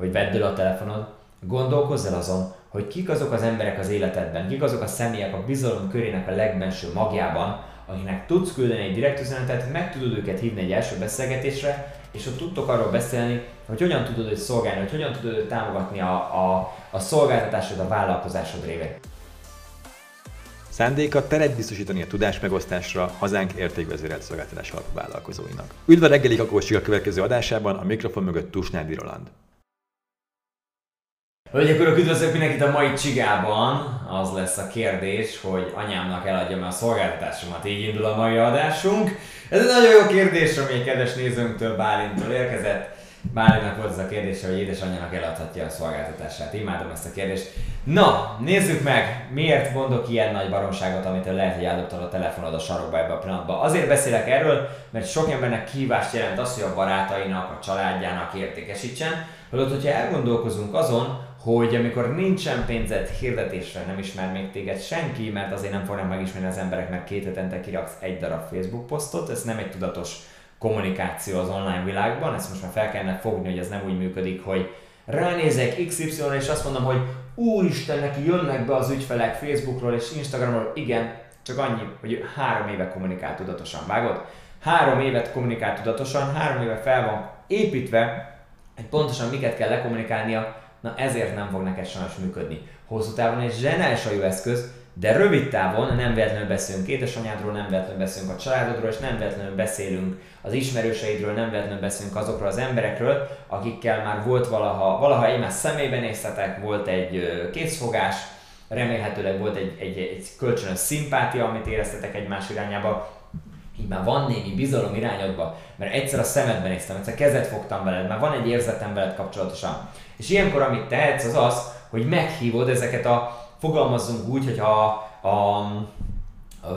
hogy vedd el a telefonod, gondolkozz el azon, hogy kik azok az emberek az életedben, kik azok a személyek a bizalom körének a legbenső magjában, akinek tudsz küldeni egy direkt üzenetet, meg tudod őket hívni egy első beszélgetésre, és ott tudtok arról beszélni, hogy hogyan tudod őt szolgálni, hogy hogyan tudod őt támogatni a, a, a szolgáltatásod, a vállalkozásod révén. Szándéka teret biztosítani a tudásmegosztásra hazánk értékvezérelt szolgáltatás alapú vállalkozóinak. Üdv a reggeli a következő adásában, a mikrofon mögött Tusnádi Roland. Hölgyek, urak, üdvözlök mindenkit a mai csigában. Az lesz a kérdés, hogy anyámnak eladjam a szolgáltatásomat. Így indul a mai adásunk. Ez egy nagyon jó kérdés, ami egy kedves nézőnktől, Bálintól érkezett. Bálintnak volt ez a kérdés, hogy édesanyjának eladhatja a szolgáltatását. Imádom ezt a kérdést. Na, nézzük meg, miért mondok ilyen nagy baromságot, amit lehet, hogy eldobtad a telefonod a sarokba ebbe a pillanatban. Azért beszélek erről, mert sok embernek kihívást jelent az, hogy a barátainak, a családjának értékesítsen. Holott, hogyha elgondolkozunk azon, hogy amikor nincsen pénzed hirdetésre, nem ismer még téged senki, mert azért nem fognak megismerni az emberek, mert két hetente kiraksz egy darab Facebook posztot, ez nem egy tudatos kommunikáció az online világban, ezt most már fel kellene fogni, hogy ez nem úgy működik, hogy ránézek XY-ra és azt mondom, hogy úristen, neki jönnek be az ügyfelek Facebookról és Instagramról, igen, csak annyi, hogy három éve kommunikál tudatosan, vágod? Három évet kommunikál tudatosan, három éve fel van építve, hogy pontosan miket kell lekommunikálnia, na ezért nem fog neked sajnos működni. Hosszú távon egy zseniális jó eszköz, de rövid távon nem véletlenül beszélünk édesanyádról, nem véletlenül beszélünk a családodról, és nem véletlenül beszélünk az ismerőseidről, nem véletlenül beszélünk azokról az emberekről, akikkel már volt valaha, valaha egymás szemébe néztetek, volt egy készfogás, remélhetőleg volt egy, egy, egy kölcsönös szimpátia, amit éreztetek egymás irányába, így már van némi bizalom irányodba, mert egyszer a szemedben néztem, egyszer kezet fogtam veled, már van egy érzetem veled kapcsolatosan. És ilyenkor, amit tehetsz, az az, hogy meghívod ezeket a, fogalmazzunk úgy, hogy a, a,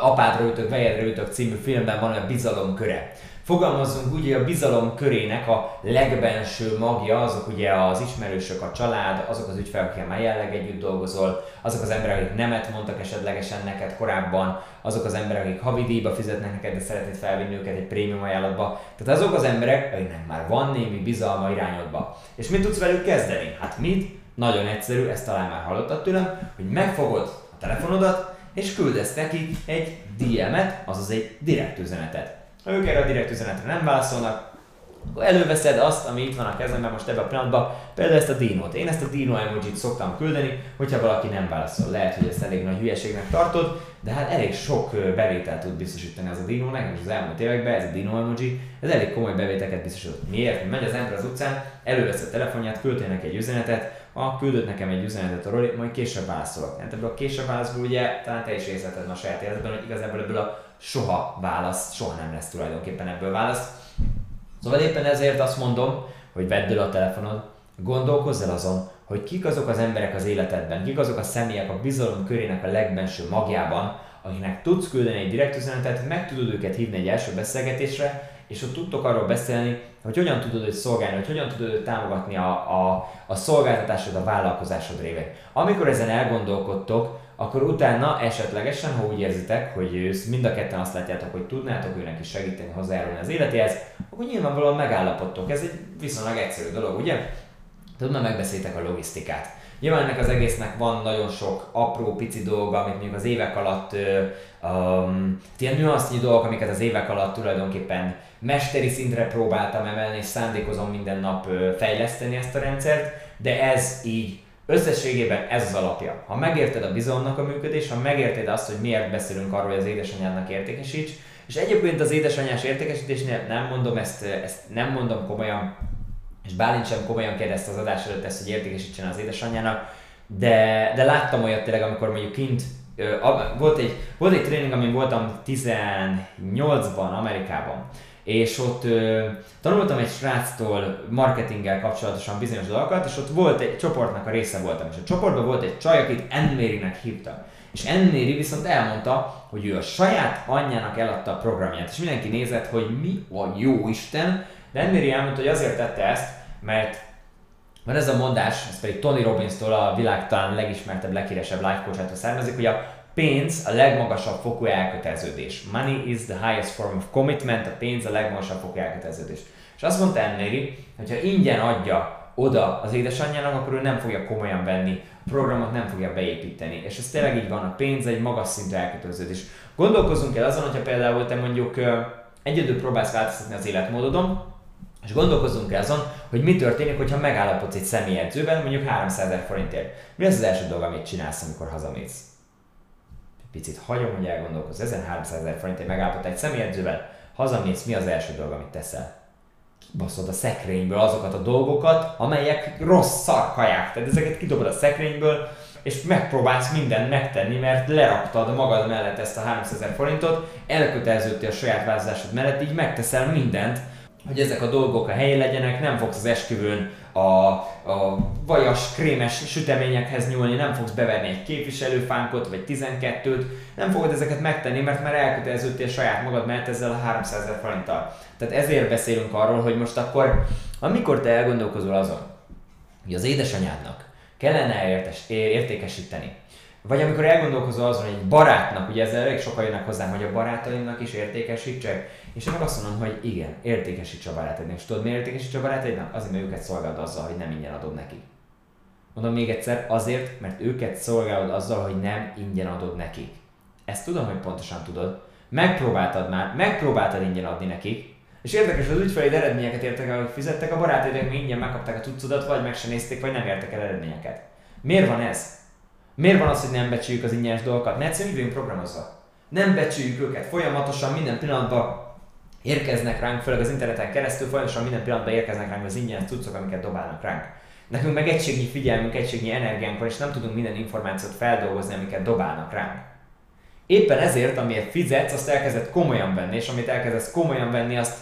Apádra ütök, Vejedre ütök című filmben van a bizalom köre. Fogalmazzunk úgy, hogy a bizalom körének a legbenső magja, azok ugye az ismerősök, a család, azok az ügyfelek, akikkel már jelleg együtt dolgozol, azok az emberek, akik nemet mondtak esetlegesen neked korábban, azok az emberek, akik havidíjba fizetnek neked, de szeretnéd felvinni őket egy prémium ajánlatba. Tehát azok az emberek, akiknek már van némi bizalma irányodba. És mit tudsz velük kezdeni? Hát mit? Nagyon egyszerű, ezt talán már hallottad tőlem, hogy megfogod a telefonodat, és küldesz neki egy DM-et, azaz egy direkt üzenetet. Ha ők erre a direkt üzenetre nem válaszolnak, előveszed azt, ami itt van a kezemben most ebben a pillanatban, például ezt a dinót. Én ezt a dino emojit szoktam küldeni, hogyha valaki nem válaszol. Lehet, hogy ezt elég nagy hülyeségnek tartod, de hát elég sok bevételt tud biztosítani ez a dino, nekem is az elmúlt években ez a dino emoji, ez elég komoly bevételeket biztosított. Miért? Megy az ember az utcán, elővesz a telefonját, küldtél neki egy üzenetet, a küldött nekem egy üzenetet a Roli, majd később válaszolok. Hát ebből a később válaszból ugye talán te is észleted a saját életedben, hogy igazából ebből a soha válasz, soha nem lesz tulajdonképpen ebből válasz. Szóval éppen ezért azt mondom, hogy vedd el a telefonod, gondolkozz el azon, hogy kik azok az emberek az életedben, kik azok a személyek a bizalom körének a legbenső magjában, akinek tudsz küldeni egy direkt üzenetet, meg tudod őket hívni egy első beszélgetésre, és ott tudtok arról beszélni, hogy hogyan tudod őt szolgálni, hogy hogyan tudod őt támogatni a, a, a szolgáltatásod, a vállalkozásod révén. Amikor ezen elgondolkodtok, akkor utána esetlegesen, ha úgy érzitek, hogy mind a ketten azt látjátok, hogy tudnátok őnek is segíteni hozzájárulni az életéhez, akkor nyilvánvalóan megállapodtok. Ez egy viszonylag egyszerű dolog, ugye? Tudna megbeszéltek a logisztikát. Nyilván ennek az egésznek van nagyon sok apró, pici dolga, amit mondjuk az évek alatt, um, ilyen nüansznyi dolgok, amiket az évek alatt tulajdonképpen mesteri szintre próbáltam emelni, és szándékozom minden nap fejleszteni ezt a rendszert, de ez így Összességében ez az alapja. Ha megérted a bizalomnak a működés, ha megérted azt, hogy miért beszélünk arról, hogy az édesanyádnak értékesíts, és egyébként az édesanyás értékesítésnél nem mondom ezt, ezt nem mondom komolyan, és Bálint sem komolyan kérdezte az adás előtt ezt, hogy értékesítsen az édesanyjának, de, de láttam olyat tényleg, amikor mondjuk kint volt egy, volt egy tréning, amin voltam 18-ban Amerikában, és ott ö, tanultam egy sráctól marketinggel kapcsolatosan bizonyos dolgokat, és ott volt egy csoportnak a része voltam, és a csoportban volt egy csaj, akit Enmérinek hívtam. És Enméri viszont elmondta, hogy ő a saját anyjának eladta a programját, és mindenki nézett, hogy mi a jó Isten, de Enméri elmondta, hogy azért tette ezt, mert mert ez a mondás, ez pedig Tony Robbins-tól a világ talán legismertebb, leghíresebb life coach származik, hogy a pénz a legmagasabb fokú elköteleződés. Money is the highest form of commitment, a pénz a legmagasabb fokú elköteleződés. És azt mondta Enneri, hogy ha ingyen adja oda az édesanyjának, akkor ő nem fogja komolyan venni, a programot nem fogja beépíteni. És ez tényleg így van, a pénz egy magas szintű elköteleződés. Gondolkozunk el azon, hogyha például te mondjuk egyedül próbálsz változtatni az életmódodon, és gondolkozunk el azon, hogy mi történik, hogyha megállapodsz egy személyedzővel, mondjuk 300 ezer forintért. Mi az az első dolog, amit csinálsz, amikor hazamész? Picit hagyom, hogy elgondolkozz. Ezen 300 ezer forintért megállapodsz egy személyedzővel, hazamész, mi az első dolog, amit teszel? Kibaszod a szekrényből azokat a dolgokat, amelyek rossz szarkaják. Tehát ezeket kidobod a szekrényből, és megpróbálsz mindent megtenni, mert leraktad magad mellett ezt a 300 ezer forintot, elköteleződtél a saját változásod mellett, így megteszel mindent, hogy ezek a dolgok a helyén legyenek, nem fogsz az esküvőn a, a vajas, krémes süteményekhez nyúlni, nem fogsz beverni egy képviselőfánkot vagy 12-t, nem fogod ezeket megtenni, mert már elköteleződtél saját magad mellett ezzel a 300 ezer forinttal. Tehát ezért beszélünk arról, hogy most akkor, amikor te elgondolkozol azon, hogy az édesanyádnak kellene értes, értékesíteni vagy amikor elgondolkozol azon, hogy egy barátnak, ugye ezzel elég sokan jönnek hozzám, hogy a barátaimnak is értékesítsek, és én meg azt mondom, hogy igen, értékesíts a barátaidnak. És tudod, miért értékesíts a barátaidnak? Azért, mert őket szolgálod azzal, hogy nem ingyen adod neki. Mondom még egyszer, azért, mert őket szolgálod azzal, hogy nem ingyen adod nekik. Ezt tudom, hogy pontosan tudod. Megpróbáltad már, megpróbáltad ingyen adni nekik, és érdekes, az ügyfeleid eredményeket értek el, hogy fizettek, a barátaidok még ingyen megkapták a cuccodat, vagy meg sem nézték, vagy nem értek el eredményeket. Miért van ez? Miért van az, hogy nem becsüljük az ingyenes dolgokat? Mert egyszerűen programozva. Nem becsüljük őket. Folyamatosan minden pillanatban érkeznek ránk, főleg az interneten keresztül, folyamatosan minden pillanatban érkeznek ránk az ingyenes cuccok, amiket dobálnak ránk. Nekünk meg egységnyi figyelmünk, egységnyi energiánk van, és nem tudunk minden információt feldolgozni, amiket dobálnak ránk. Éppen ezért, amiért fizetsz, azt elkezdett komolyan venni, és amit elkezdesz komolyan venni, azt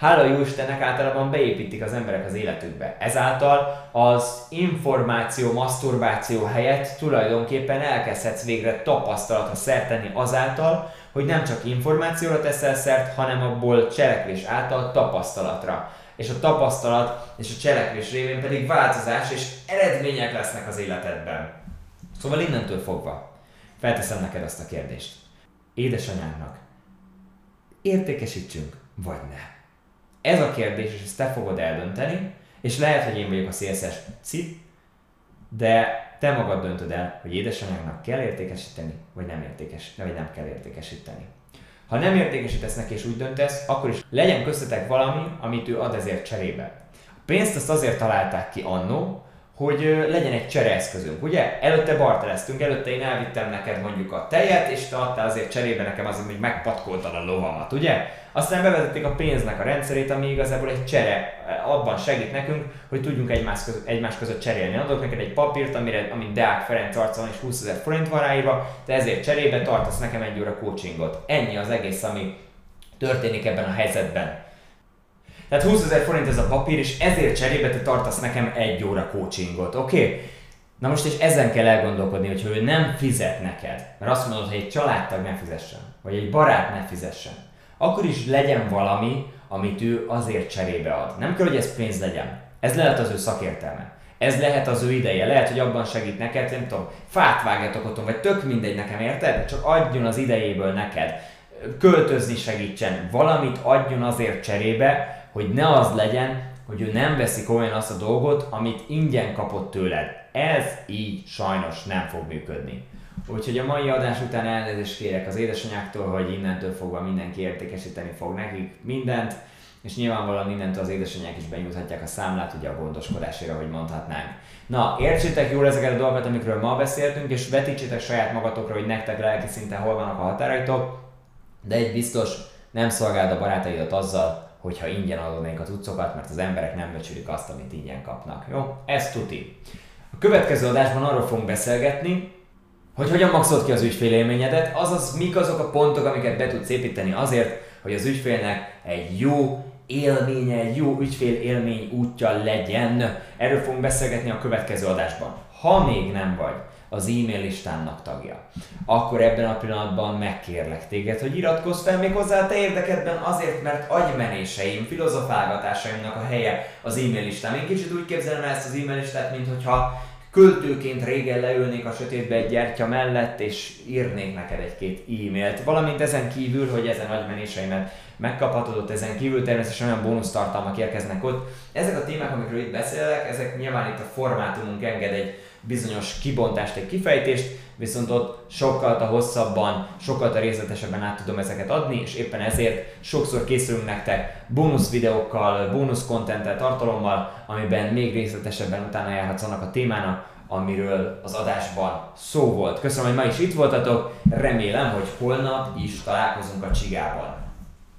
hála jó Istennek általában beépítik az emberek az életükbe. Ezáltal az információ, maszturbáció helyett tulajdonképpen elkezdhetsz végre tapasztalatra szert azáltal, hogy nem csak információra teszel szert, hanem abból cselekvés által tapasztalatra. És a tapasztalat és a cselekvés révén pedig változás és eredmények lesznek az életedben. Szóval innentől fogva felteszem neked azt a kérdést. Édesanyánknak értékesítsünk, vagy ne? Ez a kérdés, és ezt te fogod eldönteni, és lehet, hogy én vagyok a CSS cip, de te magad döntöd el, hogy édesanyagnak kell értékesíteni, vagy nem, értékes, vagy nem kell értékesíteni. Ha nem értékesítesz neki és úgy döntesz, akkor is legyen köztetek valami, amit ő ad ezért cserébe. A pénzt azt azért találták ki annó, hogy legyen egy csereeszközünk, ugye? Előtte barteleztünk, előtte én elvittem neked mondjuk a tejet, és te adtál azért cserébe nekem az, hogy megpatkoltad a lovamat, ugye? Aztán bevezették a pénznek a rendszerét, ami igazából egy csere, abban segít nekünk, hogy tudjunk egymás között, egymás között cserélni. Adok neked egy papírt, amire, amit Deák Ferenc arca van és 20 ezer forint van ráírva, te ezért cserébe tartasz nekem egy óra coachingot. Ennyi az egész, ami történik ebben a helyzetben. Tehát 20 ezer forint ez a papír, és ezért cserébe te tartasz nekem egy óra coachingot, oké? Okay? Na most és ezen kell elgondolkodni, hogy ő nem fizet neked, mert azt mondod, hogy egy családtag ne fizessen, vagy egy barát ne fizessen, akkor is legyen valami, amit ő azért cserébe ad. Nem kell, hogy ez pénz legyen. Ez lehet az ő szakértelme. Ez lehet az ő ideje. Lehet, hogy abban segít neked, nem tudom, fát vágjatok otthon, vagy tök mindegy nekem, érted? Csak adjon az idejéből neked. Költözni segítsen. Valamit adjon azért cserébe, hogy ne az legyen, hogy ő nem veszi komolyan azt a dolgot, amit ingyen kapott tőled. Ez így sajnos nem fog működni. Úgyhogy a mai adás után elnézést kérek az édesanyáktól, hogy innentől fogva mindenki értékesíteni fog nekik mindent, és nyilvánvalóan innentől az édesanyák is benyújthatják a számlát ugye a gondoskodásére, hogy mondhatnánk. Na, értsétek jól ezeket a dolgokat, amikről ma beszéltünk, és vetítsétek saját magatokra, hogy nektek lelki szinten hol vannak a határaitok, de egy biztos, nem szolgáld a barátaidat azzal, hogyha ingyen adnék a cuccokat, mert az emberek nem becsülik azt, amit ingyen kapnak. Jó? Ez tuti. A következő adásban arról fogunk beszélgetni, hogy hogyan maxolt ki az ügyfélélményedet, azaz mik azok a pontok, amiket be tudsz építeni azért, hogy az ügyfélnek egy jó élménye, egy jó ügyfél élmény útja legyen. Erről fogunk beszélgetni a következő adásban. Ha még nem vagy az e-mail listának tagja, akkor ebben a pillanatban megkérlek téged, hogy iratkozz fel még hozzá a te érdekedben azért, mert agymenéseim, filozofálgatásaimnak a helye az e-mail listám. Én kicsit úgy képzelem ezt az e-mail listát, mint hogyha költőként régen leülnék a sötétbe egy gyertya mellett, és írnék neked egy-két e-mailt. Valamint ezen kívül, hogy ezen agymenéseimet megkaphatod ott ezen kívül, természetesen olyan bónusz tartalmak érkeznek ott. Ezek a témák, amikről itt beszélek, ezek nyilván itt a formátumunk enged egy bizonyos kibontást, egy kifejtést, viszont ott sokkal a hosszabban, sokkal a részletesebben át tudom ezeket adni, és éppen ezért sokszor készülünk nektek bónusz videókkal, bónusz kontenttel, tartalommal, amiben még részletesebben utána járhatsz annak a témának, amiről az adásban szó volt. Köszönöm, hogy ma is itt voltatok, remélem, hogy holnap is találkozunk a csigában.